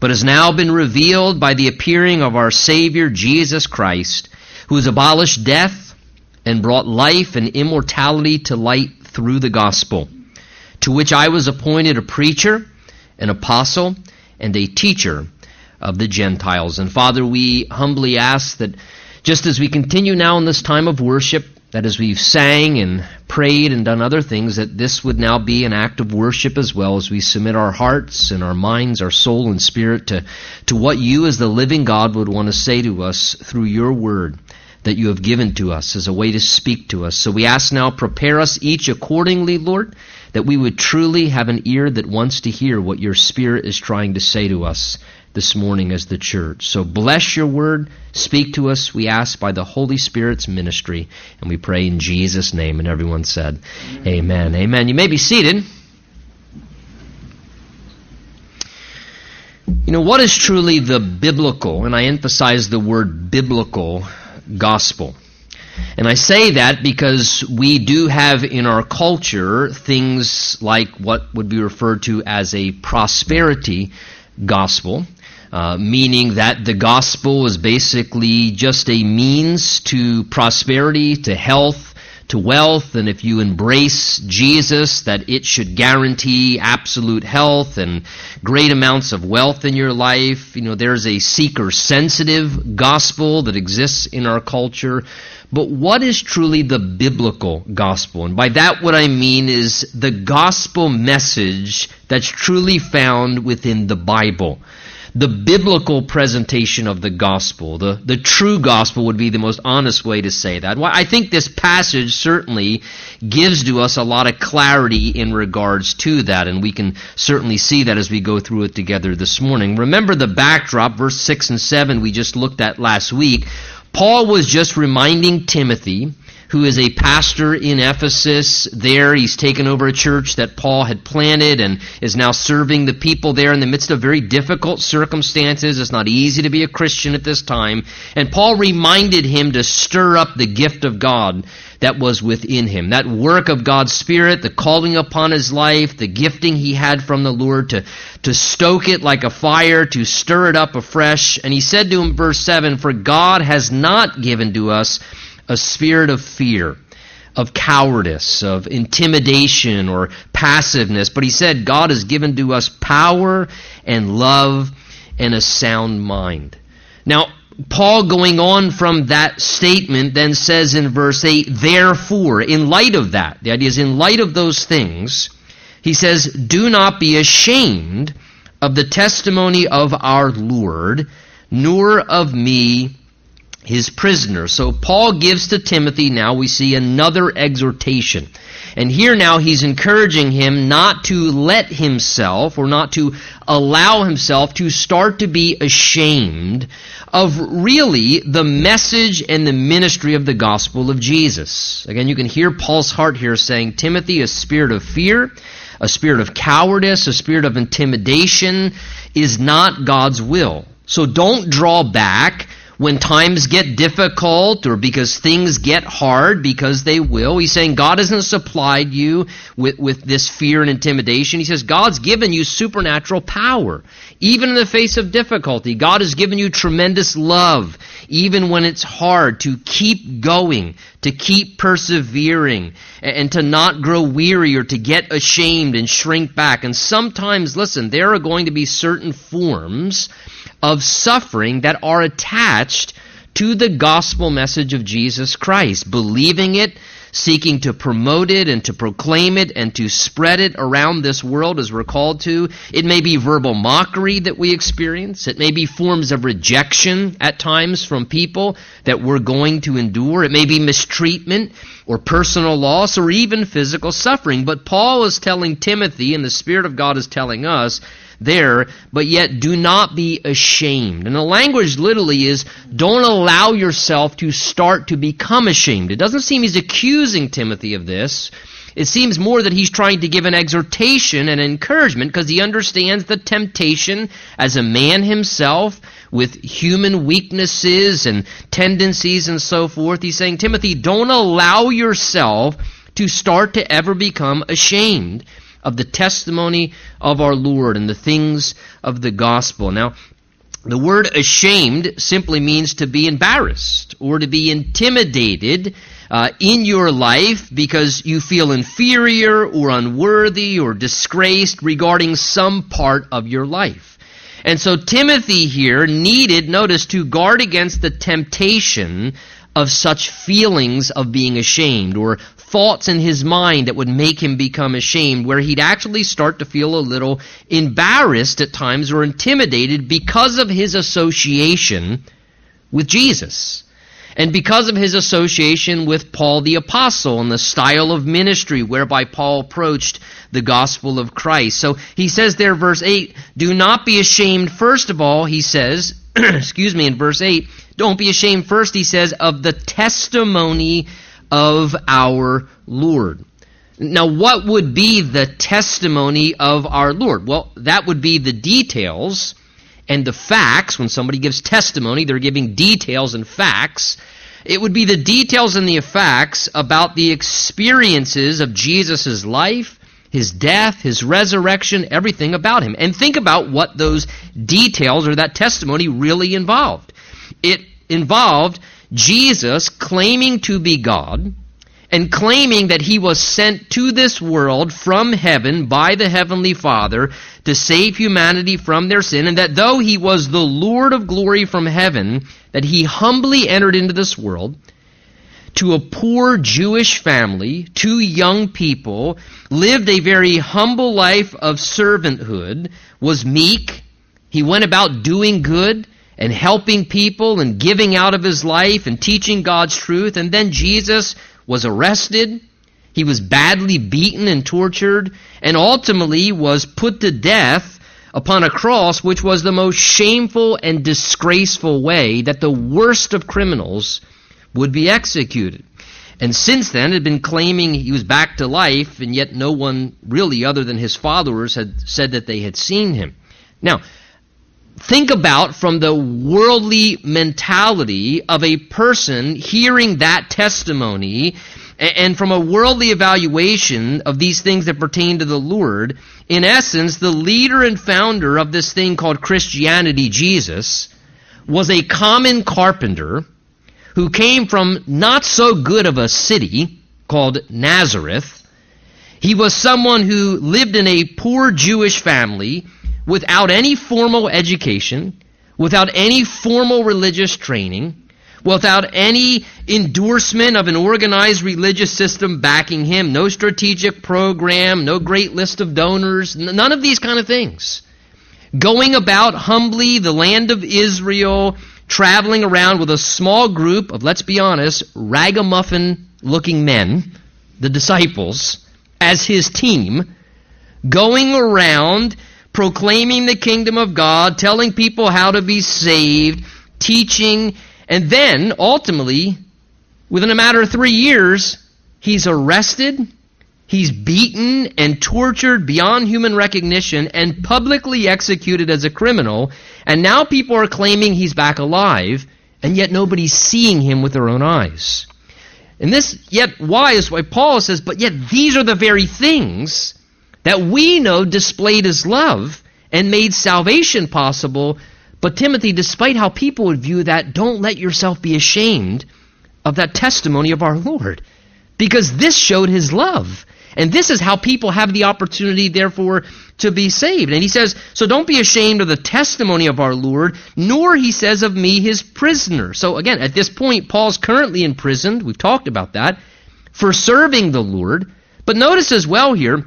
but has now been revealed by the appearing of our Savior Jesus Christ, who has abolished death and brought life and immortality to light through the gospel, to which I was appointed a preacher, an apostle, and a teacher of the Gentiles. And Father, we humbly ask that just as we continue now in this time of worship, that as we've sang and prayed and done other things, that this would now be an act of worship as well as we submit our hearts and our minds, our soul and spirit to, to what you as the living God would want to say to us through your word that you have given to us as a way to speak to us. So we ask now, prepare us each accordingly, Lord, that we would truly have an ear that wants to hear what your Spirit is trying to say to us this morning as the church. So bless your word. Speak to us, we ask, by the Holy Spirit's ministry. And we pray in Jesus' name. And everyone said, Amen. Amen. Amen. You may be seated. You know, what is truly the biblical, and I emphasize the word biblical, gospel? And I say that because we do have in our culture things like what would be referred to as a prosperity gospel. Uh, meaning that the gospel is basically just a means to prosperity, to health, to wealth, and if you embrace Jesus, that it should guarantee absolute health and great amounts of wealth in your life. You know, there's a seeker sensitive gospel that exists in our culture. But what is truly the biblical gospel? And by that, what I mean is the gospel message that's truly found within the Bible the biblical presentation of the gospel. The, the true gospel would be the most honest way to say that. Well, I think this passage certainly gives to us a lot of clarity in regards to that, and we can certainly see that as we go through it together this morning. Remember the backdrop, verse 6 and 7 we just looked at last week. Paul was just reminding Timothy who is a pastor in Ephesus. There, he's taken over a church that Paul had planted and is now serving the people there in the midst of very difficult circumstances. It's not easy to be a Christian at this time. And Paul reminded him to stir up the gift of God that was within him. That work of God's Spirit, the calling upon his life, the gifting he had from the Lord to, to stoke it like a fire, to stir it up afresh. And he said to him, verse 7, For God has not given to us a spirit of fear, of cowardice, of intimidation or passiveness. But he said, God has given to us power and love and a sound mind. Now, Paul, going on from that statement, then says in verse 8, therefore, in light of that, the idea is in light of those things, he says, do not be ashamed of the testimony of our Lord, nor of me his prisoner. So Paul gives to Timothy now, we see another exhortation. And here now he's encouraging him not to let himself or not to allow himself to start to be ashamed of really the message and the ministry of the gospel of Jesus. Again, you can hear Paul's heart here saying, Timothy, a spirit of fear, a spirit of cowardice, a spirit of intimidation is not God's will. So don't draw back when times get difficult or because things get hard, because they will. He's saying God hasn't supplied you with, with this fear and intimidation. He says God's given you supernatural power. Even in the face of difficulty, God has given you tremendous love, even when it's hard, to keep going, to keep persevering, and to not grow weary or to get ashamed and shrink back. And sometimes, listen, there are going to be certain forms of suffering that are attached to the gospel message of Jesus Christ, believing it, seeking to promote it and to proclaim it and to spread it around this world as we're called to. It may be verbal mockery that we experience. It may be forms of rejection at times from people that we're going to endure. It may be mistreatment or personal loss or even physical suffering. But Paul is telling Timothy, and the Spirit of God is telling us, there, but yet do not be ashamed. And the language literally is don't allow yourself to start to become ashamed. It doesn't seem he's accusing Timothy of this. It seems more that he's trying to give an exhortation and encouragement because he understands the temptation as a man himself with human weaknesses and tendencies and so forth. He's saying, Timothy, don't allow yourself to start to ever become ashamed of the testimony of our Lord and the things of the gospel. Now, the word ashamed simply means to be embarrassed or to be intimidated uh, in your life because you feel inferior or unworthy or disgraced regarding some part of your life. And so Timothy here needed, notice, to guard against the temptation of such feelings of being ashamed or thoughts in his mind that would make him become ashamed, where he'd actually start to feel a little embarrassed at times or intimidated because of his association with Jesus. And because of his association with Paul the Apostle and the style of ministry whereby Paul approached the gospel of Christ. So he says there, verse 8, do not be ashamed, first of all, he says, excuse me, in verse 8, don't be ashamed, first, he says, of the testimony of our Lord. Now, what would be the testimony of our Lord? Well, that would be the details and the facts. When somebody gives testimony, they're giving details and facts. It would be the details and the facts about the experiences of Jesus' life, his death, his resurrection, everything about him. And think about what those details or that testimony really involved. It involved Jesus claiming to be God and claiming that he was sent to this world from heaven by the heavenly Father to save humanity from their sin and that though he was the Lord of glory from heaven that he humbly entered into this world to a poor Jewish family, two young people, lived a very humble life of servanthood, was meek, he went about doing good, and helping people and giving out of his life and teaching God's truth. And then Jesus was arrested. He was badly beaten and tortured and ultimately was put to death upon a cross, which was the most shameful and disgraceful way that the worst of criminals would be executed. And since then had been claiming he was back to life, and yet no one really other than his followers had said that they had seen him. Now, think about from the worldly mentality of a person hearing that testimony and from a worldly evaluation of these things that pertain to the Lord, in essence, the leader and founder of this thing called Christianity, Jesus, was a common carpenter who came from not so good of a city called Nazareth. He was someone who lived in a poor Jewish family without any formal education, without any formal religious training, without any endorsement of an organized religious system backing him, no strategic program, no great list of donors, none of these kind of things. Going about humbly the land of Israel, traveling around with a small group of, let's be honest, ragamuffin looking men, the disciples, as his team, going around proclaiming the kingdom of God, telling people how to be saved, teaching, and then ultimately, within a matter of three years, he's arrested, he's beaten and tortured beyond human recognition, and publicly executed as a criminal. And now people are claiming he's back alive, and yet nobody's seeing him with their own eyes. And this, yet, why is why Paul says, but yet these are the very things that we know displayed his love and made salvation possible. But Timothy, despite how people would view that, don't let yourself be ashamed of that testimony of our Lord. Because this showed his love. And this is how people have the opportunity, therefore, to be saved. And he says, So don't be ashamed of the testimony of our Lord, nor, he says, of me, his prisoner. So again, at this point, Paul's currently imprisoned. We've talked about that. For serving the Lord. But notice as well here,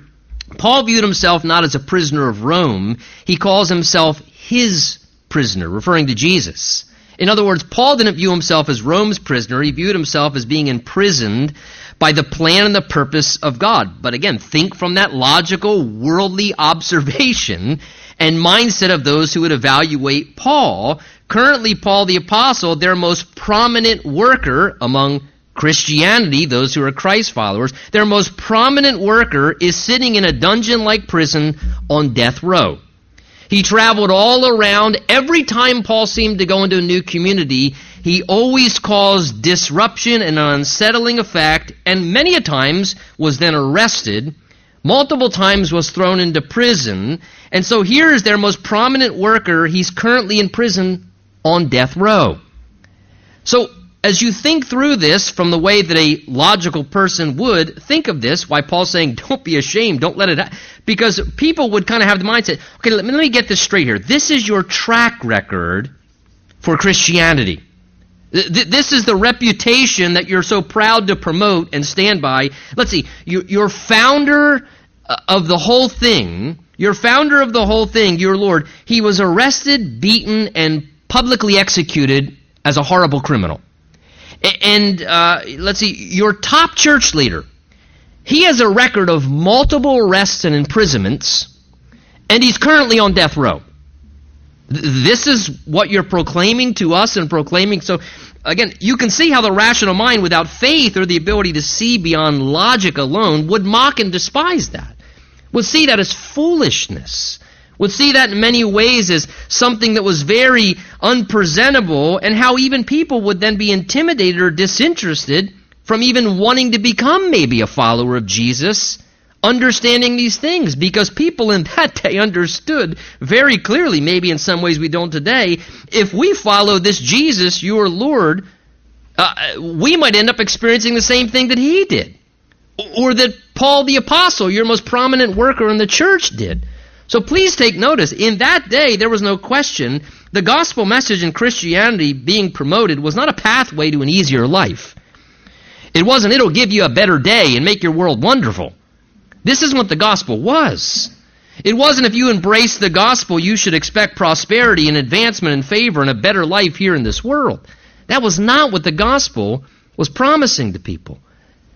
Paul viewed himself not as a prisoner of Rome, he calls himself his prisoner, referring to Jesus. In other words, Paul didn't view himself as Rome's prisoner, he viewed himself as being imprisoned by the plan and the purpose of God. But again, think from that logical, worldly observation, and mindset of those who would evaluate Paul. Currently, Paul the Apostle, their most prominent worker among Christianity, those who are Christ followers, their most prominent worker is sitting in a dungeon like prison on death row. He traveled all around. Every time Paul seemed to go into a new community, he always caused disruption and an unsettling effect, and many a times was then arrested, multiple times was thrown into prison, and so here is their most prominent worker. He's currently in prison on death row. So as you think through this from the way that a logical person would think of this, why Paul's saying, don't be ashamed, don't let it happen. Because people would kind of have the mindset, okay, let me, let me get this straight here. This is your track record for Christianity. This is the reputation that you're so proud to promote and stand by. Let's see, your founder uh, of the whole thing, your founder of the whole thing, your Lord, he was arrested, beaten, and publicly executed as a horrible criminal. And uh, let's see, your top church leader, he has a record of multiple arrests and imprisonments, and he's currently on death row. This is what you're proclaiming to us and proclaiming. So, again, you can see how the rational mind, without faith or the ability to see beyond logic alone, would mock and despise that, would see that as foolishness would see that in many ways as something that was very unpresentable, and how even people would then be intimidated or disinterested from even wanting to become maybe a follower of Jesus, understanding these things, because people in that day understood very clearly, maybe in some ways we don't today, if we follow this Jesus, your Lord, uh, we might end up experiencing the same thing that he did. Or that Paul the Apostle, your most prominent worker in the church, did. So please take notice. In that day, there was no question the gospel message in Christianity being promoted was not a pathway to an easier life. It wasn't, it'll give you a better day and make your world wonderful. This isn't what the gospel was. It wasn't if you embrace the gospel, you should expect prosperity and advancement and favor and a better life here in this world. That was not what the gospel was promising to people.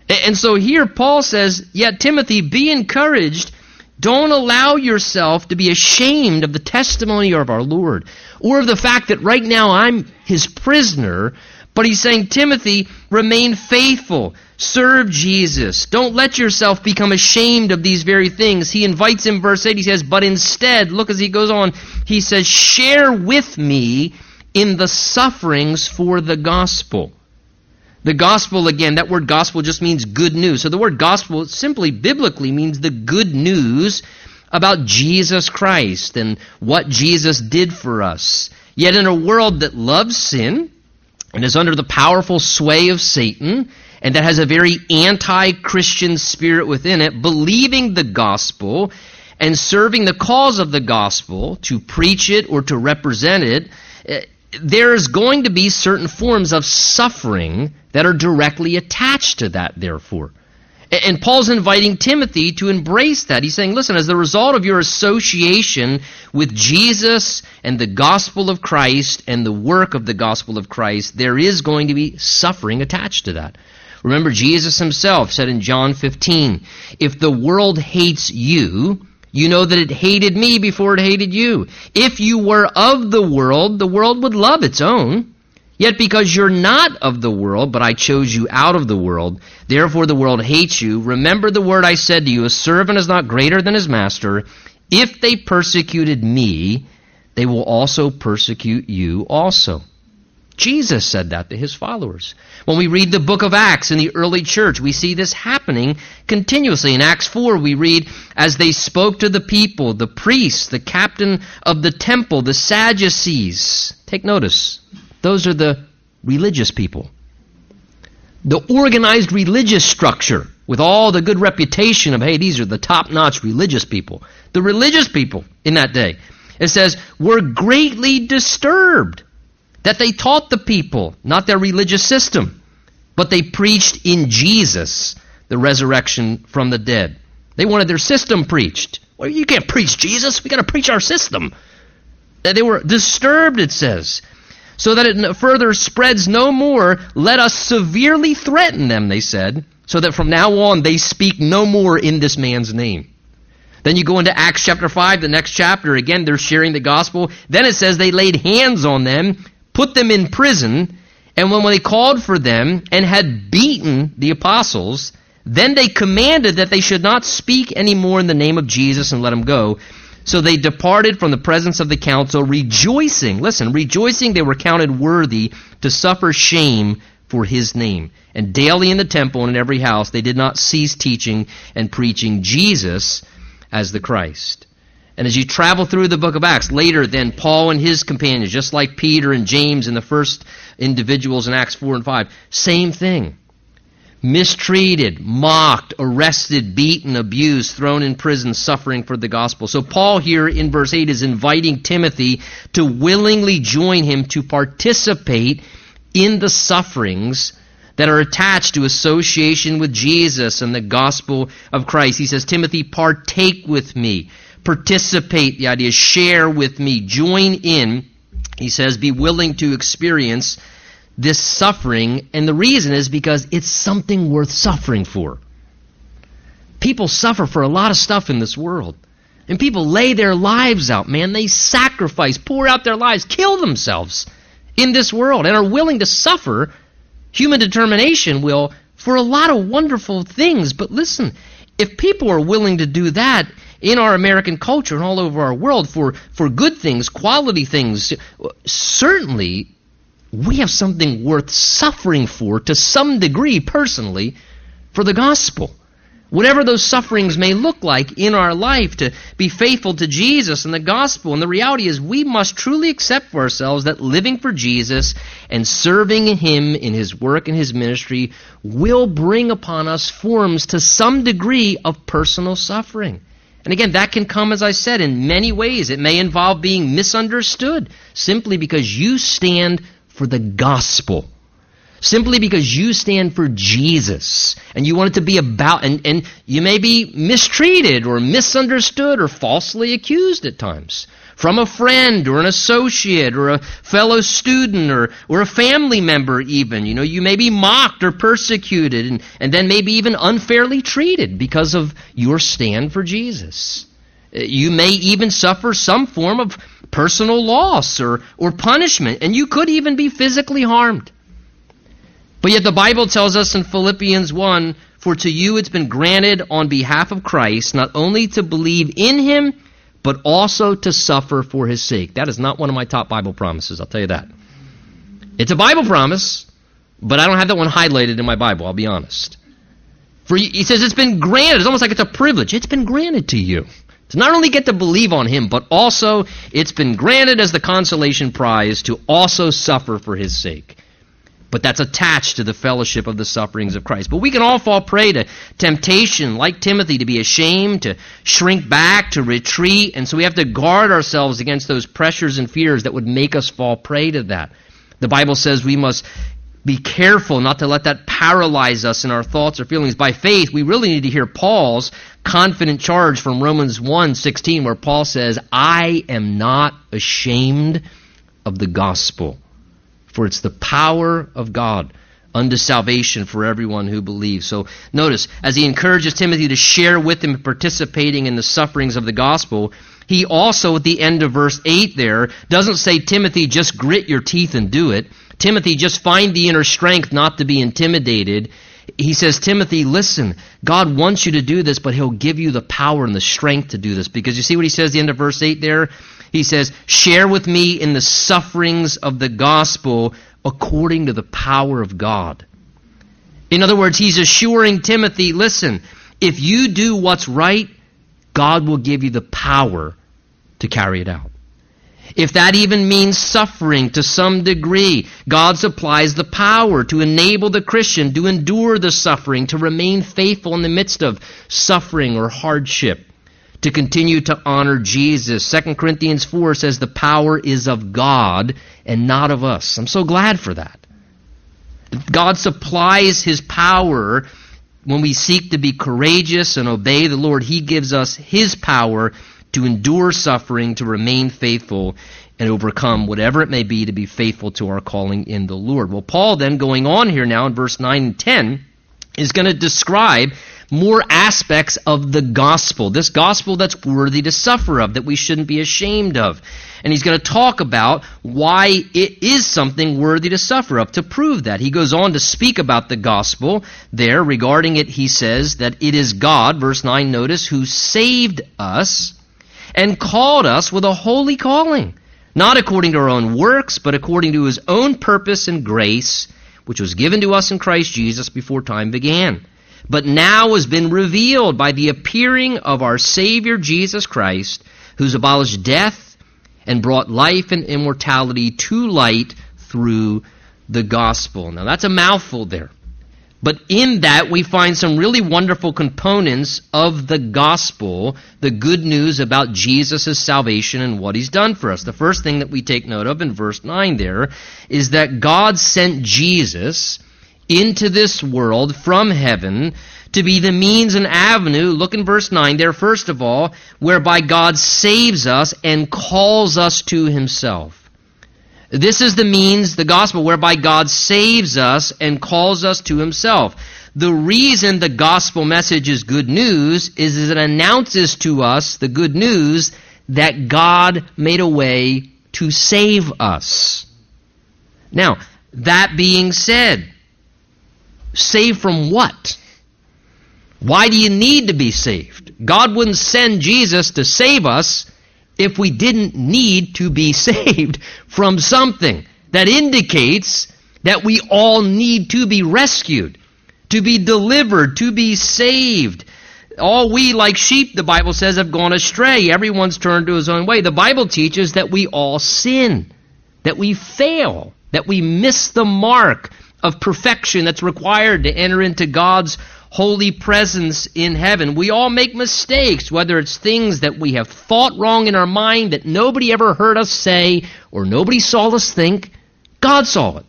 And so here Paul says, Yet Timothy, be encouraged don't allow yourself to be ashamed of the testimony of our Lord or of the fact that right now I'm his prisoner. But he's saying, Timothy, remain faithful. Serve Jesus. Don't let yourself become ashamed of these very things. He invites him, verse 8, he says, But instead, look as he goes on, he says, Share with me in the sufferings for the gospel. The gospel, again, that word gospel just means good news. So the word gospel simply biblically means the good news about Jesus Christ and what Jesus did for us. Yet in a world that loves sin and is under the powerful sway of Satan and that has a very anti Christian spirit within it, believing the gospel and serving the cause of the gospel to preach it or to represent it, eh, there's going to be certain forms of suffering that are directly attached to that, therefore. And Paul's inviting Timothy to embrace that. He's saying, listen, as the result of your association with Jesus and the gospel of Christ and the work of the gospel of Christ, there is going to be suffering attached to that. Remember, Jesus himself said in John 15, if the world hates you, you know that it hated me before it hated you. If you were of the world, the world would love its own. Yet because you're not of the world, but I chose you out of the world, therefore the world hates you. Remember the word I said to you, a servant is not greater than his master. If they persecuted me, they will also persecute you also. Jesus said that to his followers. When we read the book of Acts in the early church, we see this happening continuously. In Acts 4, we read, as they spoke to the people, the priests, the captain of the temple, the Sadducees. Take notice. Those are the religious people. The organized religious structure with all the good reputation of, hey, these are the top notch religious people. The religious people in that day, it says, were greatly disturbed that they taught the people, not their religious system, but they preached in Jesus the resurrection from the dead. They wanted their system preached. Well, you can't preach Jesus. We got to preach our system. They were disturbed, it says, so that it further spreads no more. Let us severely threaten them, they said, so that from now on they speak no more in this man's name. Then you go into Acts chapter 5, the next chapter. Again, they're sharing the gospel. Then it says they laid hands on them, put them in prison, and when they called for them and had beaten the apostles, then they commanded that they should not speak any more in the name of Jesus and let them go. So they departed from the presence of the council, rejoicing. Listen, rejoicing they were counted worthy to suffer shame for his name. And daily in the temple and in every house they did not cease teaching and preaching Jesus as the Christ. And as you travel through the book of Acts, later then Paul and his companions, just like Peter and James and the first individuals in Acts 4 and 5, same thing. Mistreated, mocked, arrested, beaten, abused, thrown in prison, suffering for the gospel. So Paul here in verse 8 is inviting Timothy to willingly join him to participate in the sufferings that are attached to association with Jesus and the gospel of Christ. He says, Timothy, partake with me, participate, the idea, share with me, join in. He says, be willing to experience this suffering. And the reason is because it's something worth suffering for. People suffer for a lot of stuff in this world. And people lay their lives out, man. They sacrifice, pour out their lives, kill themselves in this world, and are willing to suffer Human determination will for a lot of wonderful things. But listen, if people are willing to do that in our American culture and all over our world for, for good things, quality things, certainly we have something worth suffering for to some degree personally for the gospel whatever those sufferings may look like in our life, to be faithful to Jesus and the gospel. And the reality is, we must truly accept for ourselves that living for Jesus and serving Him in His work and His ministry will bring upon us forms to some degree of personal suffering. And again, that can come, as I said, in many ways. It may involve being misunderstood simply because you stand for the gospel simply because you stand for Jesus and you want it to be about, and, and you may be mistreated or misunderstood or falsely accused at times from a friend or an associate or a fellow student or, or a family member even. You know, you may be mocked or persecuted and, and then maybe even unfairly treated because of your stand for Jesus. You may even suffer some form of personal loss or, or punishment, and you could even be physically harmed. But yet the Bible tells us in Philippians 1 For to you it's been granted on behalf of Christ not only to believe in him, but also to suffer for his sake. That is not one of my top Bible promises, I'll tell you that. It's a Bible promise, but I don't have that one highlighted in my Bible, I'll be honest. For he says it's been granted. It's almost like it's a privilege. It's been granted to you. To not only get to believe on him, but also it's been granted as the consolation prize to also suffer for his sake but that's attached to the fellowship of the sufferings of Christ. But we can all fall prey to temptation, like Timothy, to be ashamed, to shrink back, to retreat, and so we have to guard ourselves against those pressures and fears that would make us fall prey to that. The Bible says we must be careful not to let that paralyze us in our thoughts or feelings. By faith, we really need to hear Paul's confident charge from Romans 1:16 where Paul says, "I am not ashamed of the gospel." For it's the power of God unto salvation for everyone who believes. So notice, as he encourages Timothy to share with him participating in the sufferings of the gospel, he also, at the end of verse 8 there, doesn't say, Timothy, just grit your teeth and do it. Timothy, just find the inner strength not to be intimidated. He says, Timothy, listen, God wants you to do this, but he'll give you the power and the strength to do this. Because you see what he says at the end of verse 8 there? He says, Share with me in the sufferings of the gospel according to the power of God. In other words, he's assuring Timothy, listen, if you do what's right, God will give you the power to carry it out. If that even means suffering to some degree, God supplies the power to enable the Christian to endure the suffering, to remain faithful in the midst of suffering or hardship to continue to honor Jesus. 2 Corinthians 4 says the power is of God and not of us. I'm so glad for that. God supplies his power when we seek to be courageous and obey the Lord. He gives us his power to endure suffering, to remain faithful, and overcome whatever it may be to be faithful to our calling in the Lord. Well, Paul then going on here now in verse 9 and 10 is going to describe more aspects of the gospel. This gospel that's worthy to suffer of, that we shouldn't be ashamed of. And he's going to talk about why it is something worthy to suffer of, to prove that. He goes on to speak about the gospel there. Regarding it, he says that it is God, verse 9, notice, who saved us and called us with a holy calling, not according to our own works, but according to his own purpose and grace, which was given to us in Christ Jesus before time began but now has been revealed by the appearing of our Savior Jesus Christ, who's abolished death and brought life and immortality to light through the gospel. Now that's a mouthful there. But in that, we find some really wonderful components of the gospel, the good news about Jesus' salvation and what he's done for us. The first thing that we take note of in verse 9 there is that God sent Jesus into this world from heaven to be the means and avenue, look in verse 9 there, first of all, whereby God saves us and calls us to himself. This is the means, the gospel, whereby God saves us and calls us to himself. The reason the gospel message is good news is it announces to us the good news that God made a way to save us. Now, that being said, Saved from what? Why do you need to be saved? God wouldn't send Jesus to save us if we didn't need to be saved from something. That indicates that we all need to be rescued, to be delivered, to be saved. All we, like sheep, the Bible says, have gone astray. Everyone's turned to his own way. The Bible teaches that we all sin, that we fail, that we miss the mark of perfection that's required to enter into God's holy presence in heaven. We all make mistakes, whether it's things that we have thought wrong in our mind that nobody ever heard us say or nobody saw us think. God saw it.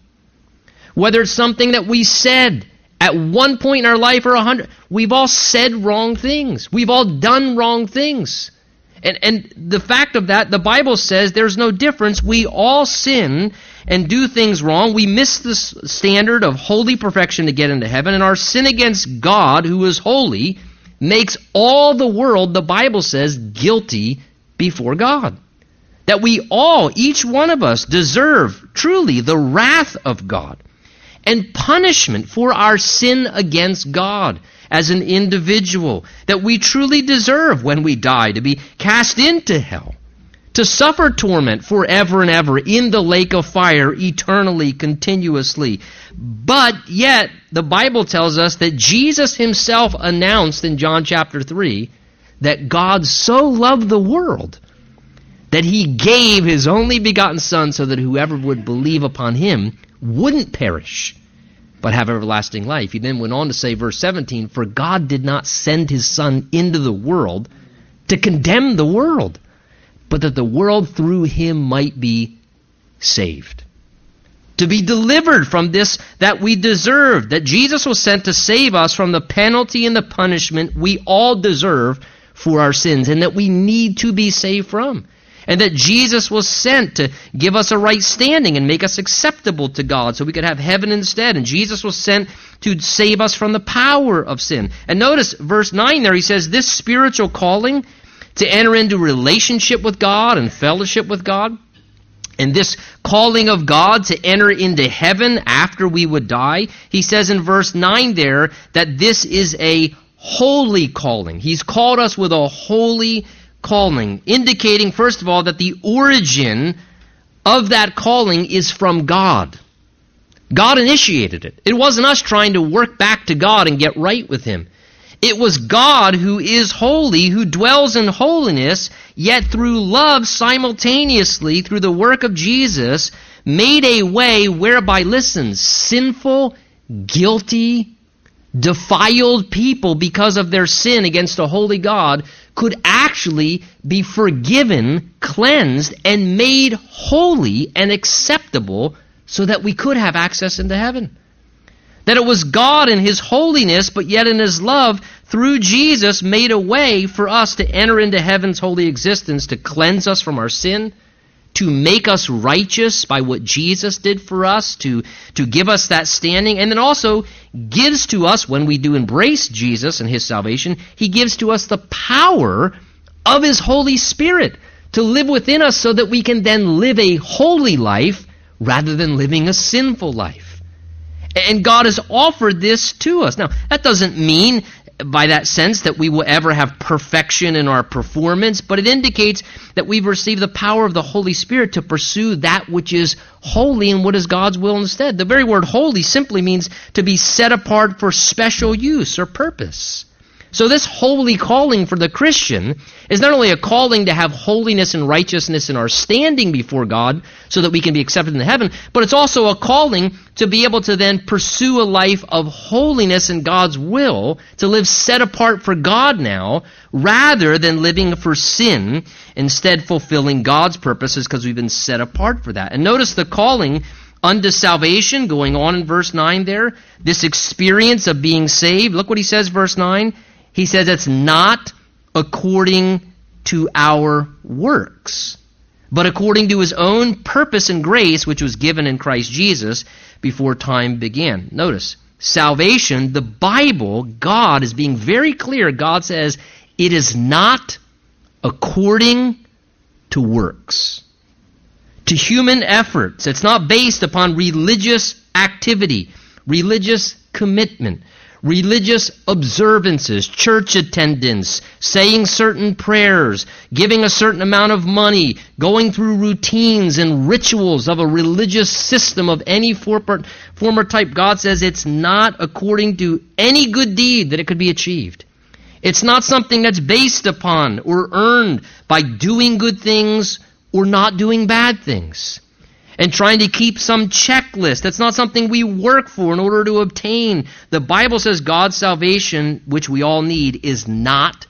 Whether it's something that we said at one point in our life or a hundred, we've all said wrong things. We've all done wrong things. And, and the fact of that, the Bible says there's no difference. We all sin and do things wrong. We miss the standard of holy perfection to get into heaven, and our sin against God, who is holy, makes all the world, the Bible says, guilty before God. That we all, each one of us, deserve truly the wrath of God and punishment for our sin against God as an individual. That we truly deserve when we die to be cast into hell to suffer torment forever and ever in the lake of fire eternally, continuously. But yet, the Bible tells us that Jesus himself announced in John chapter 3 that God so loved the world that he gave his only begotten Son so that whoever would believe upon him wouldn't perish, but have everlasting life. He then went on to say, verse 17, For God did not send his Son into the world to condemn the world but that the world through him might be saved. To be delivered from this that we deserve. That Jesus was sent to save us from the penalty and the punishment we all deserve for our sins and that we need to be saved from. And that Jesus was sent to give us a right standing and make us acceptable to God so we could have heaven instead. And Jesus was sent to save us from the power of sin. And notice verse 9 there, he says, This spiritual calling to enter into relationship with God and fellowship with God. And this calling of God to enter into heaven after we would die, he says in verse 9 there that this is a holy calling. He's called us with a holy calling, indicating, first of all, that the origin of that calling is from God. God initiated it. It wasn't us trying to work back to God and get right with Him. It was God who is holy, who dwells in holiness, yet through love simultaneously, through the work of Jesus, made a way whereby, listen, sinful, guilty, defiled people because of their sin against a holy God could actually be forgiven, cleansed, and made holy and acceptable so that we could have access into heaven. That it was God in His holiness, but yet in His love, through Jesus, made a way for us to enter into heaven's holy existence, to cleanse us from our sin, to make us righteous by what Jesus did for us, to, to give us that standing, and then also gives to us, when we do embrace Jesus and His salvation, He gives to us the power of His Holy Spirit to live within us so that we can then live a holy life rather than living a sinful life. And God has offered this to us. Now, that doesn't mean by that sense that we will ever have perfection in our performance, but it indicates that we've received the power of the Holy Spirit to pursue that which is holy and what is God's will instead. The very word holy simply means to be set apart for special use or purpose. So, this holy calling for the Christian is not only a calling to have holiness and righteousness in our standing before God so that we can be accepted in heaven, but it's also a calling to be able to then pursue a life of holiness in God's will, to live set apart for God now, rather than living for sin, instead fulfilling God's purposes because we've been set apart for that. And notice the calling unto salvation, going on in verse 9 there, this experience of being saved. Look what he says, verse 9 he says it's not according to our works, but according to his own purpose and grace, which was given in Christ Jesus before time began. Notice, salvation, the Bible, God is being very clear. God says it is not according to works, to human efforts. It's not based upon religious activity, religious commitment religious observances, church attendance, saying certain prayers, giving a certain amount of money, going through routines and rituals of a religious system of any former, type. God says it's not according to any good deed that it could be achieved. It's not something that's based upon or earned by doing good things or not doing bad things and trying to keep some checklist. That's not something we work for in order to obtain. The Bible says God's salvation, which we all need, is not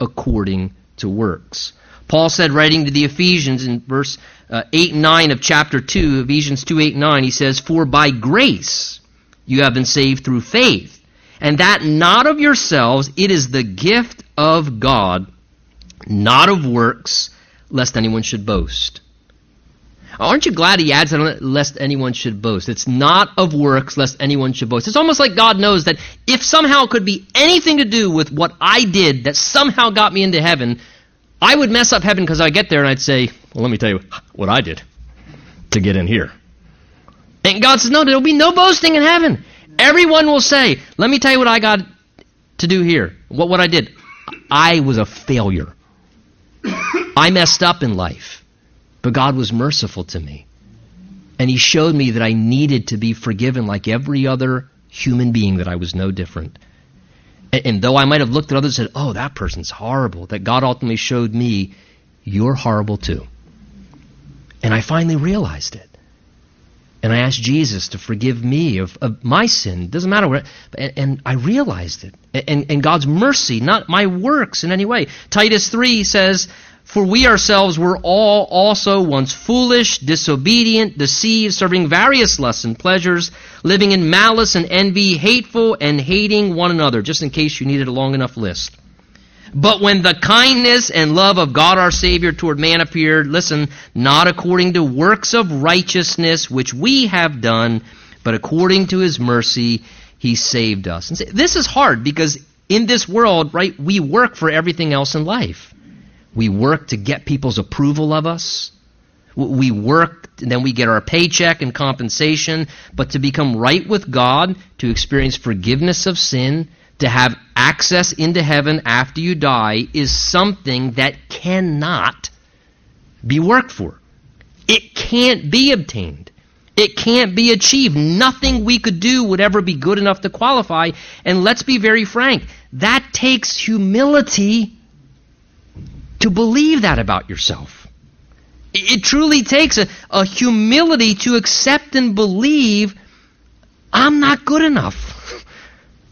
according to works. Paul said, writing to the Ephesians in verse uh, 8 and 9 of chapter 2, Ephesians 2 8 and 9, he says, For by grace you have been saved through faith, and that not of yourselves, it is the gift of God, not of works, lest anyone should boast. Aren't you glad he adds that lest anyone should boast? It's not of works lest anyone should boast. It's almost like God knows that if somehow it could be anything to do with what I did that somehow got me into heaven, I would mess up heaven because I get there and I'd say, well, let me tell you what I did to get in here. And God says, no, there will be no boasting in heaven. Everyone will say, let me tell you what I got to do here. What, what I did. I was a failure. I messed up in life. But God was merciful to me. And He showed me that I needed to be forgiven like every other human being, that I was no different. And, and though I might have looked at others and said, oh, that person's horrible, that God ultimately showed me, you're horrible too. And I finally realized it. And I asked Jesus to forgive me of, of my sin. Doesn't matter what. And, and I realized it. And, and God's mercy, not my works in any way. Titus 3 says, for we ourselves were all also once foolish, disobedient, deceived, serving various lusts and pleasures, living in malice and envy, hateful and hating one another, just in case you needed a long enough list. But when the kindness and love of God our Savior toward man appeared, listen, not according to works of righteousness which we have done, but according to his mercy, he saved us. And this is hard because in this world, right, we work for everything else in life. We work to get people's approval of us. We work, and then we get our paycheck and compensation. But to become right with God, to experience forgiveness of sin, to have access into heaven after you die, is something that cannot be worked for. It can't be obtained. It can't be achieved. Nothing we could do would ever be good enough to qualify. And let's be very frank, that takes humility to believe that about yourself. It truly takes a, a humility to accept and believe I'm not good enough.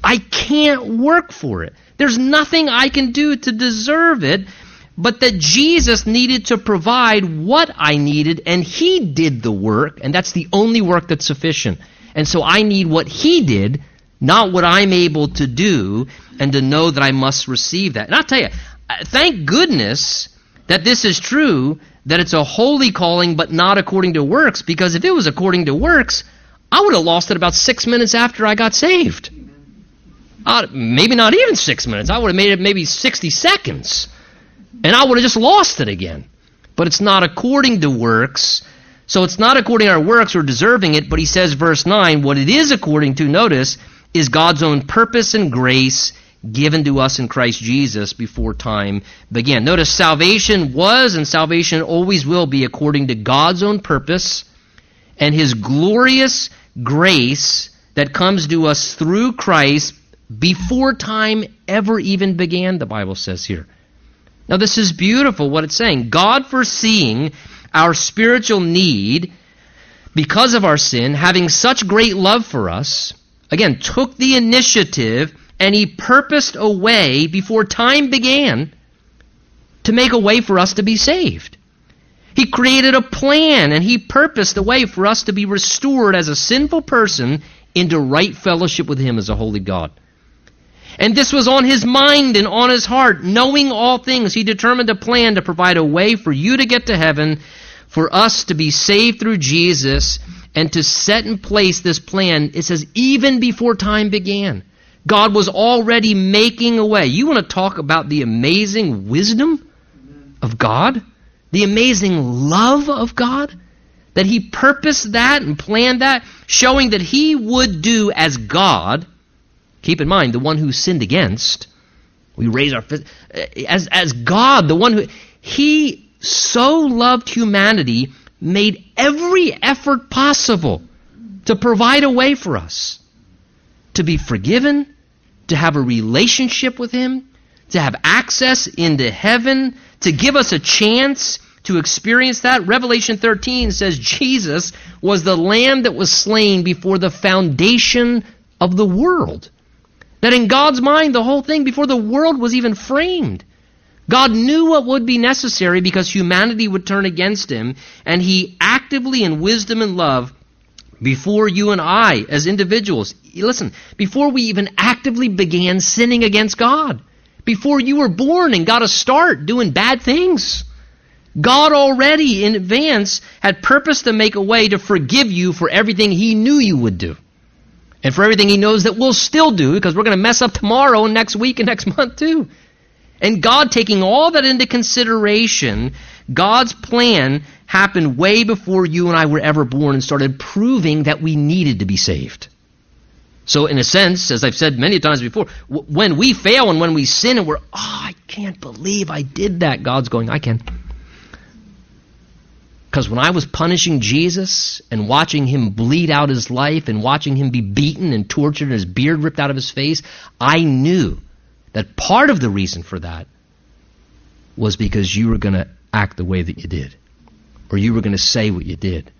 I can't work for it. There's nothing I can do to deserve it, but that Jesus needed to provide what I needed, and He did the work, and that's the only work that's sufficient. And so I need what He did, not what I'm able to do, and to know that I must receive that. And I'll tell you, thank goodness that this is true that it's a holy calling but not according to works because if it was according to works, I would have lost it about six minutes after I got saved. Uh, maybe not even six minutes. I would have made it maybe 60 seconds. And I would have just lost it again. But it's not according to works. So it's not according to our works or deserving it, but he says, verse 9, what it is according to, notice, is God's own purpose and grace given to us in Christ Jesus before time began. Notice salvation was and salvation always will be according to God's own purpose and his glorious grace that comes to us through Christ before time ever even began, the Bible says here. Now, this is beautiful what it's saying. God foreseeing our spiritual need because of our sin, having such great love for us, again, took the initiative and he purposed a way before time began to make a way for us to be saved. He created a plan and he purposed a way for us to be restored as a sinful person into right fellowship with him as a holy God. And this was on his mind and on his heart. Knowing all things, he determined a plan to provide a way for you to get to heaven, for us to be saved through Jesus, and to set in place this plan. It says, even before time began. God was already making a way. You want to talk about the amazing wisdom of God? The amazing love of God? That He purposed that and planned that, showing that He would do as God. Keep in mind, the one who sinned against. We raise our fist. Eh, as, as God, the one who. He so loved humanity, made every effort possible to provide a way for us to be forgiven, to have a relationship with Him, to have access into heaven, to give us a chance to experience that. Revelation 13 says Jesus was the lamb that was slain before the foundation of the world. That in God's mind, the whole thing, before the world was even framed, God knew what would be necessary because humanity would turn against him, and he actively, in wisdom and love, before you and I, as individuals, listen, before we even actively began sinning against God, before you were born and got a start doing bad things, God already in advance had purposed to make a way to forgive you for everything He knew you would do. And for everything He knows that we'll still do, because we're going to mess up tomorrow and next week and next month too. And God taking all that into consideration, God's plan happened way before you and I were ever born and started proving that we needed to be saved. So, in a sense, as I've said many times before, w- when we fail and when we sin and we're, oh, I can't believe I did that, God's going, I can. Because when I was punishing Jesus and watching him bleed out his life and watching him be beaten and tortured and his beard ripped out of his face, I knew that part of the reason for that was because you were going to act the way that you did or you were going to say what you did,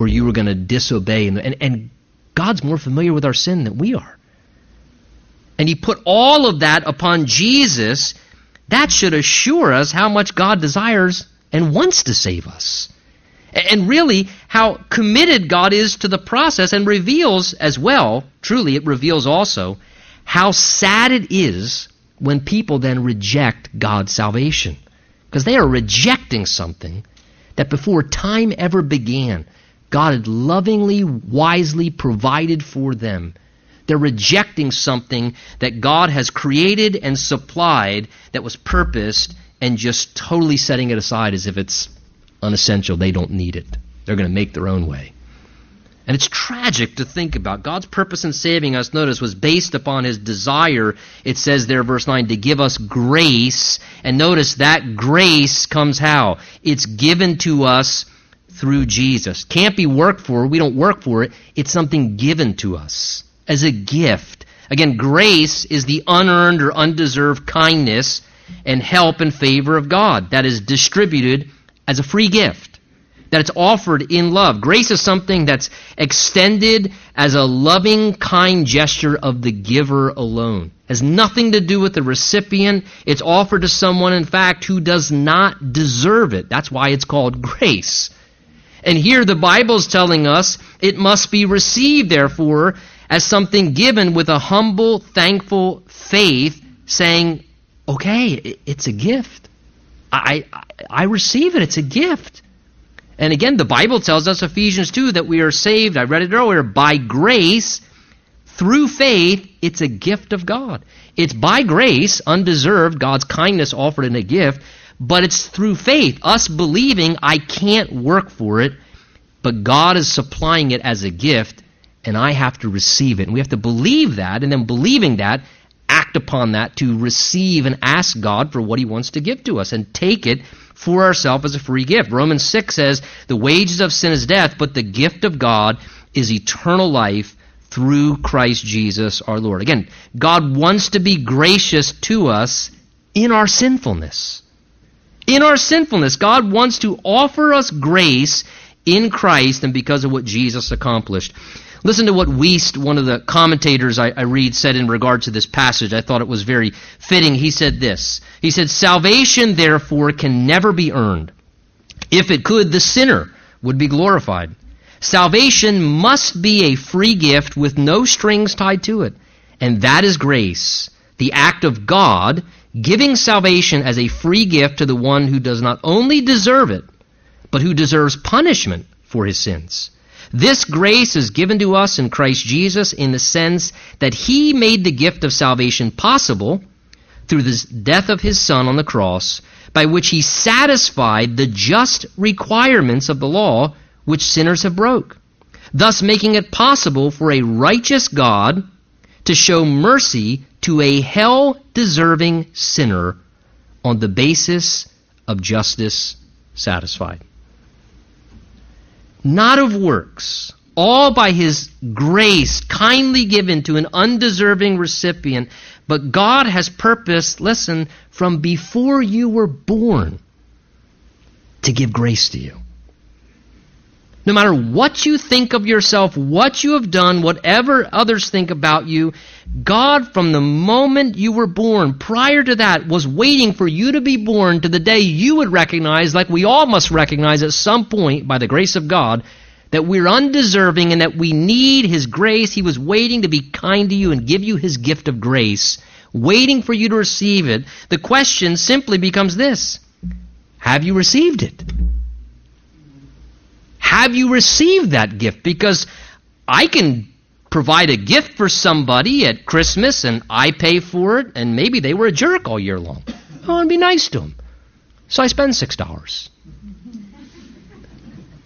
or you were going to disobey. And, and, and God's more familiar with our sin than we are. And He put all of that upon Jesus. That should assure us how much God desires and wants to save us. And really, how committed God is to the process and reveals as well, truly, it reveals also how sad it is when people then reject God's salvation. Because they are rejecting something that before time ever began, God had lovingly, wisely provided for them. They're rejecting something that God has created and supplied that was purposed and just totally setting it aside as if it's unessential. They don't need it. They're going to make their own way. And it's tragic to think about. God's purpose in saving us, notice, was based upon his desire, it says there, verse 9, to give us grace. And notice that grace comes how? It's given to us through Jesus. Can't be worked for. We don't work for it. It's something given to us as a gift. Again, grace is the unearned or undeserved kindness and help and favor of God that is distributed as a free gift that it's offered in love. Grace is something that's extended as a loving, kind gesture of the giver alone. It has nothing to do with the recipient. It's offered to someone, in fact, who does not deserve it. That's why it's called grace. And here the Bible's telling us it must be received, therefore, as something given with a humble, thankful faith, saying, okay, it's a gift. I, I, I receive it. It's a gift. And again, the Bible tells us, Ephesians 2, that we are saved, I read it earlier, by grace through faith. It's a gift of God. It's by grace, undeserved, God's kindness offered in a gift, but it's through faith, us believing I can't work for it, but God is supplying it as a gift, and I have to receive it. And we have to believe that, and then believing that, act upon that to receive and ask God for what He wants to give to us and take it for ourselves as a free gift. Romans 6 says, The wages of sin is death, but the gift of God is eternal life through Christ Jesus our Lord. Again, God wants to be gracious to us in our sinfulness. In our sinfulness, God wants to offer us grace in Christ and because of what Jesus accomplished. Listen to what Wuest, one of the commentators I, I, read, said in regard to this passage. I thought it was very fitting. He said this. He said, Salvation, therefore, can never be earned. If it could, the sinner would be glorified. Salvation must be a free gift with no strings tied to it. And that is grace, the act of God giving salvation as a free gift to the one who does not only deserve it, but who deserves punishment for his sins. This grace is given to us in Christ Jesus in the sense that He made the gift of salvation possible through the death of His Son on the cross, by which He satisfied the just requirements of the law which sinners have broke, thus making it possible for a righteous God to show mercy to a hell deserving sinner on the basis of justice satisfied not of works, all by his grace kindly given to an undeserving recipient. But God has purposed, listen, from before you were born to give grace to you. No matter what you think of yourself, what you have done, whatever others think about you, God, from the moment you were born, prior to that, was waiting for you to be born to the day you would recognize, like we all must recognize at some point, by the grace of God, that we're undeserving and that we need His grace. He was waiting to be kind to you and give you His gift of grace, waiting for you to receive it. The question simply becomes this Have you received it? Have you received that gift? Because I can provide a gift for somebody at Christmas and I pay for it, and maybe they were a jerk all year long. I want to be nice to them. So I spend $6.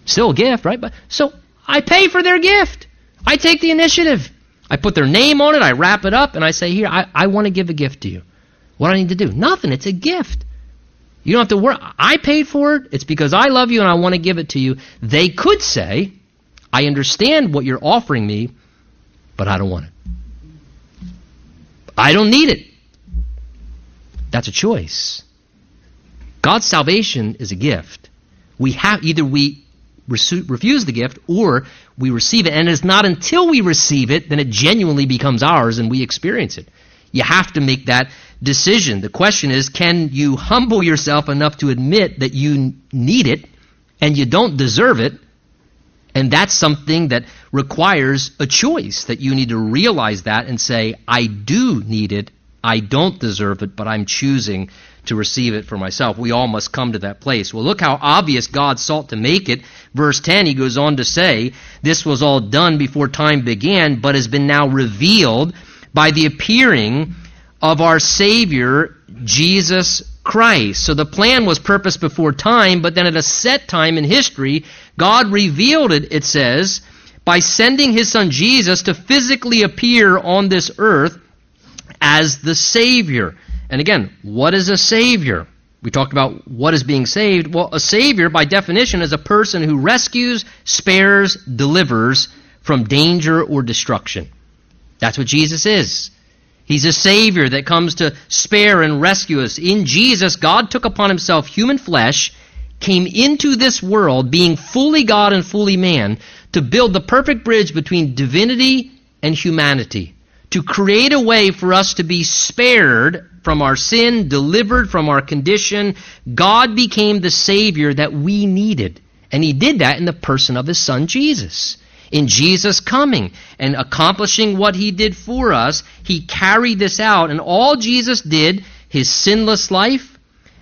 Still a gift, right? But so I pay for their gift. I take the initiative. I put their name on it, I wrap it up, and I say, Here, I, I want to give a gift to you. What do I need to do? Nothing. It's a gift. You don't have to worry. I paid for it. It's because I love you and I want to give it to you. They could say, I understand what you're offering me, but I don't want it. I don't need it. That's a choice. God's salvation is a gift. We have either we refuse the gift or we receive it, and it's not until we receive it then it genuinely becomes ours and we experience it. You have to make that decision. The question is can you humble yourself enough to admit that you need it and you don't deserve it? And that's something that requires a choice that you need to realize that and say, I do need it. I don't deserve it, but I'm choosing to receive it for myself. We all must come to that place. Well, look how obvious God sought to make it. Verse 10, he goes on to say, This was all done before time began, but has been now revealed by the appearing of our Savior, Jesus Christ. So the plan was purposed before time, but then at a set time in history, God revealed it, it says, by sending his son Jesus to physically appear on this earth as the Savior. And again, what is a Savior? We talked about what is being saved. Well, a Savior, by definition, is a person who rescues, spares, delivers from danger or destruction. That's what Jesus is. He's a Savior that comes to spare and rescue us. In Jesus, God took upon himself human flesh, came into this world, being fully God and fully man, to build the perfect bridge between divinity and humanity, to create a way for us to be spared from our sin, delivered from our condition. God became the Savior that we needed. And He did that in the person of His Son, Jesus in Jesus coming and accomplishing what he did for us, he carried this out. And all Jesus did, his sinless life,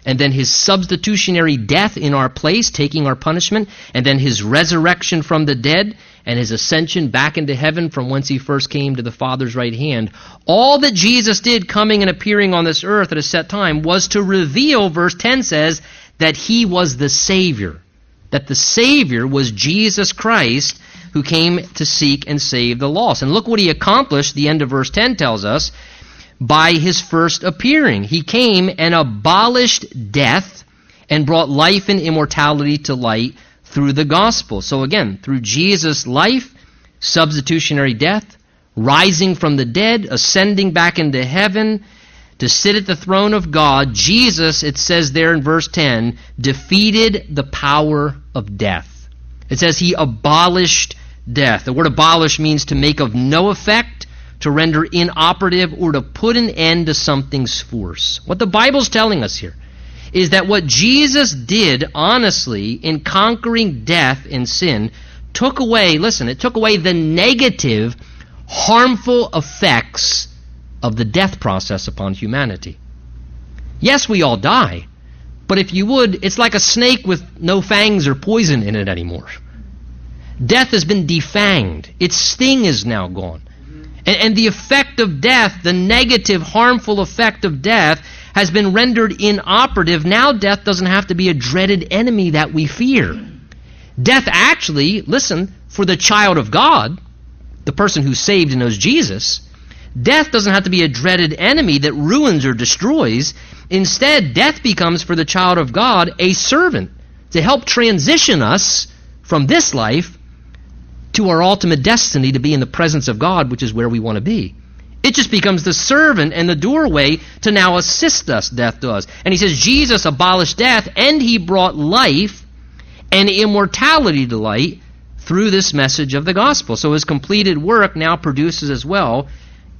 and then his substitutionary death in our place, taking our punishment, and then his resurrection from the dead, and his ascension back into heaven from whence he first came to the Father's right hand. All that Jesus did coming and appearing on this earth at a set time was to reveal, verse 10 says, that he was the Savior. That the Savior was Jesus Christ who came to seek and save the lost. And look what he accomplished, the end of verse 10 tells us by his first appearing. He came and abolished death and brought life and immortality to light through the gospel. So again, through Jesus' life, substitutionary death, rising from the dead, ascending back into heaven, to sit at the throne of God, Jesus, it says there in verse 10, defeated the power of death. It says he abolished death. The word abolish means to make of no effect to render inoperative or to put an end to something's force. What the Bible's telling us here is that what Jesus did honestly in conquering death and sin took away, listen, it took away the negative, harmful effects of the death process upon humanity. Yes, we all die, but if you would, it's like a snake with no fangs or poison in it anymore. Death has been defanged. Its sting is now gone. And, and the effect of death, the negative, harmful effect of death, has been rendered inoperative. Now death doesn't have to be a dreaded enemy that we fear. Death actually, listen, for the child of God, the person who's saved and knows Jesus, death doesn't have to be a dreaded enemy that ruins or destroys. Instead, death becomes for the child of God a servant to help transition us from this life to our ultimate destiny to be in the presence of God, which is where we want to be. It just becomes the servant and the doorway to now assist us, death does. And he says Jesus abolished death and he brought life and immortality to light through this message of the gospel. So his completed work now produces as well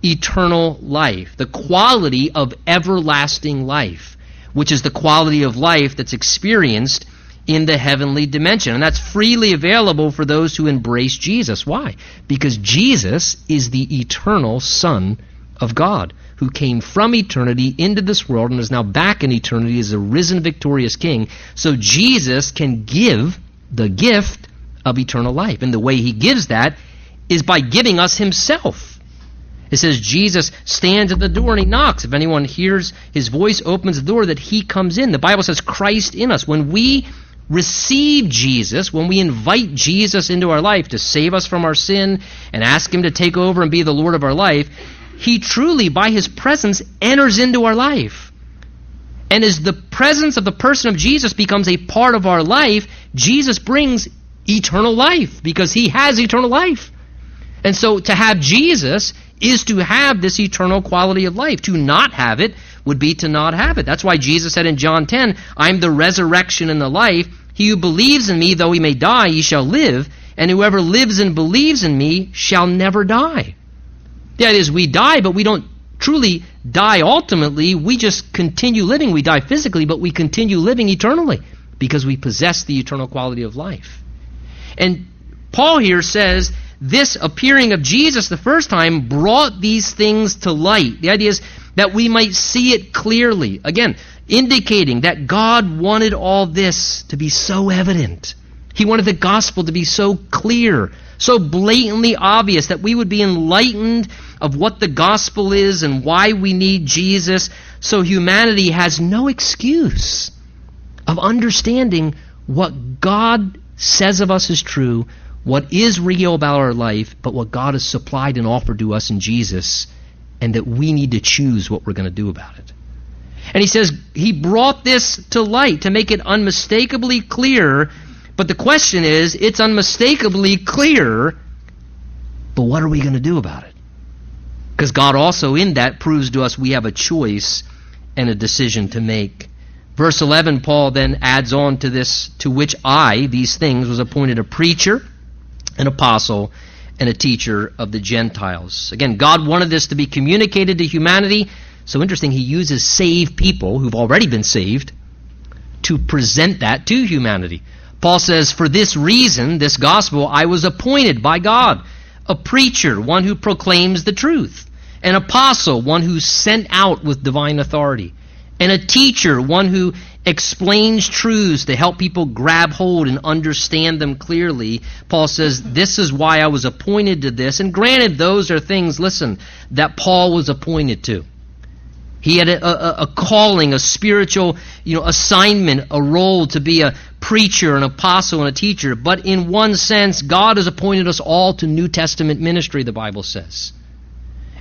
eternal life, the quality of everlasting life, which is the quality of life that's experienced in the heavenly dimension. And that's freely available for those who embrace Jesus. Why? Because Jesus is the eternal Son of God who came from eternity into this world and is now back in eternity as a risen victorious king. So Jesus can give the gift of eternal life. And the way he gives that is by giving us himself. It says Jesus stands at the door and he knocks. If anyone hears his voice, opens the door, that he comes in. The Bible says Christ in us. When we receive Jesus, when we invite Jesus into our life to save us from our sin and ask Him to take over and be the Lord of our life, He truly, by His presence, enters into our life. And as the presence of the person of Jesus becomes a part of our life, Jesus brings eternal life because He has eternal life. And so to have Jesus is to have this eternal quality of life. To not have it would be to not have it. That's why Jesus said in John 10, I'm the resurrection and the life. He who believes in me, though he may die, he shall live. And whoever lives and believes in me shall never die. That is, we die, but we don't truly die ultimately. We just continue living. We die physically, but we continue living eternally because we possess the eternal quality of life. And Paul here says this appearing of Jesus the first time brought these things to light. The idea is that we might see it clearly. Again, indicating that God wanted all this to be so evident. He wanted the gospel to be so clear, so blatantly obvious that we would be enlightened of what the gospel is and why we need Jesus, so humanity has no excuse of understanding what God says of us is true, what is real about our life, but what God has supplied and offered to us in Jesus and that we need to choose what we're going to do about it. And he says he brought this to light to make it unmistakably clear. But the question is, it's unmistakably clear, but what are we going to do about it? Because God also in that proves to us we have a choice and a decision to make. Verse 11, Paul then adds on to this, to which I, these things, was appointed a preacher, an apostle, and a teacher of the Gentiles. Again, God wanted this to be communicated to humanity. So interesting, he uses saved people who've already been saved to present that to humanity. Paul says, For this reason, this gospel, I was appointed by God, a preacher, one who proclaims the truth, an apostle, one who's sent out with divine authority, and a teacher, one who explains truths to help people grab hold and understand them clearly. Paul says, This is why I was appointed to this. And granted, those are things, listen, that Paul was appointed to. He had a, a, a, calling, a spiritual you know, assignment, a role to be a preacher, an apostle, and a teacher. But in one sense, God has appointed us all to New Testament ministry, the Bible says.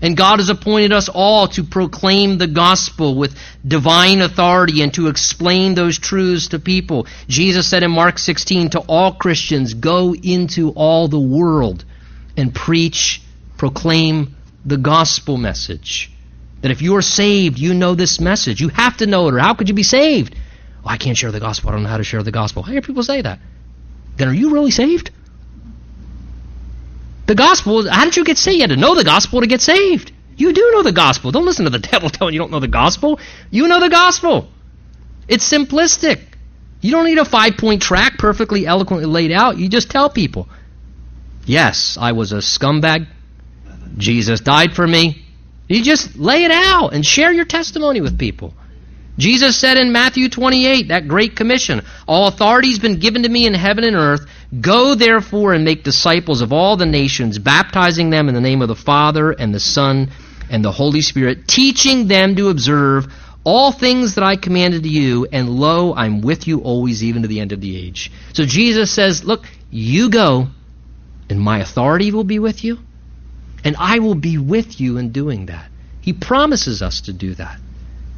And God has appointed us all to proclaim the gospel with divine authority and to explain those truths to people. Jesus said in Mark 16 to all Christians, Go into all the world and preach, proclaim the gospel message. That if you are saved, you know this message. You have to know it, or how could you be saved? Oh, I can't share the gospel. I don't know how to share the gospel. I hear people say that. Then are you really saved? The gospel, how did you get saved? You had to know the gospel to get saved. You do know the gospel. Don't listen to the devil telling you don't know the gospel. You know the gospel. It's simplistic. You don't need a five point track perfectly eloquently laid out. You just tell people, yes, I was a scumbag. Jesus died for me. You just lay it out and share your testimony with people. Jesus said in Matthew 28, that great commission, All authority has been given to me in heaven and earth. Go therefore and make disciples of all the nations, baptizing them in the name of the Father and the Son and the Holy Spirit, teaching them to observe all things that I commanded to you, and lo, I'm with you always, even to the end of the age. So Jesus says, Look, you go, and my authority will be with you, and I will be with you in doing that. He promises us to do that.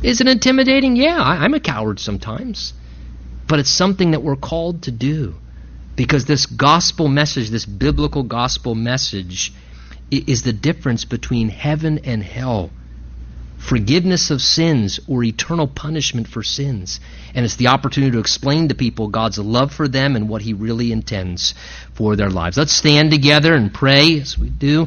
Is it intimidating? Yeah, I'm a coward sometimes. But it's something that we're called to do. Because this gospel message, this biblical gospel message, is the difference between heaven and hell. Forgiveness of sins or eternal punishment for sins. And it's the opportunity to explain to people God's love for them and what He really intends for their lives. Let's stand together and pray as we do.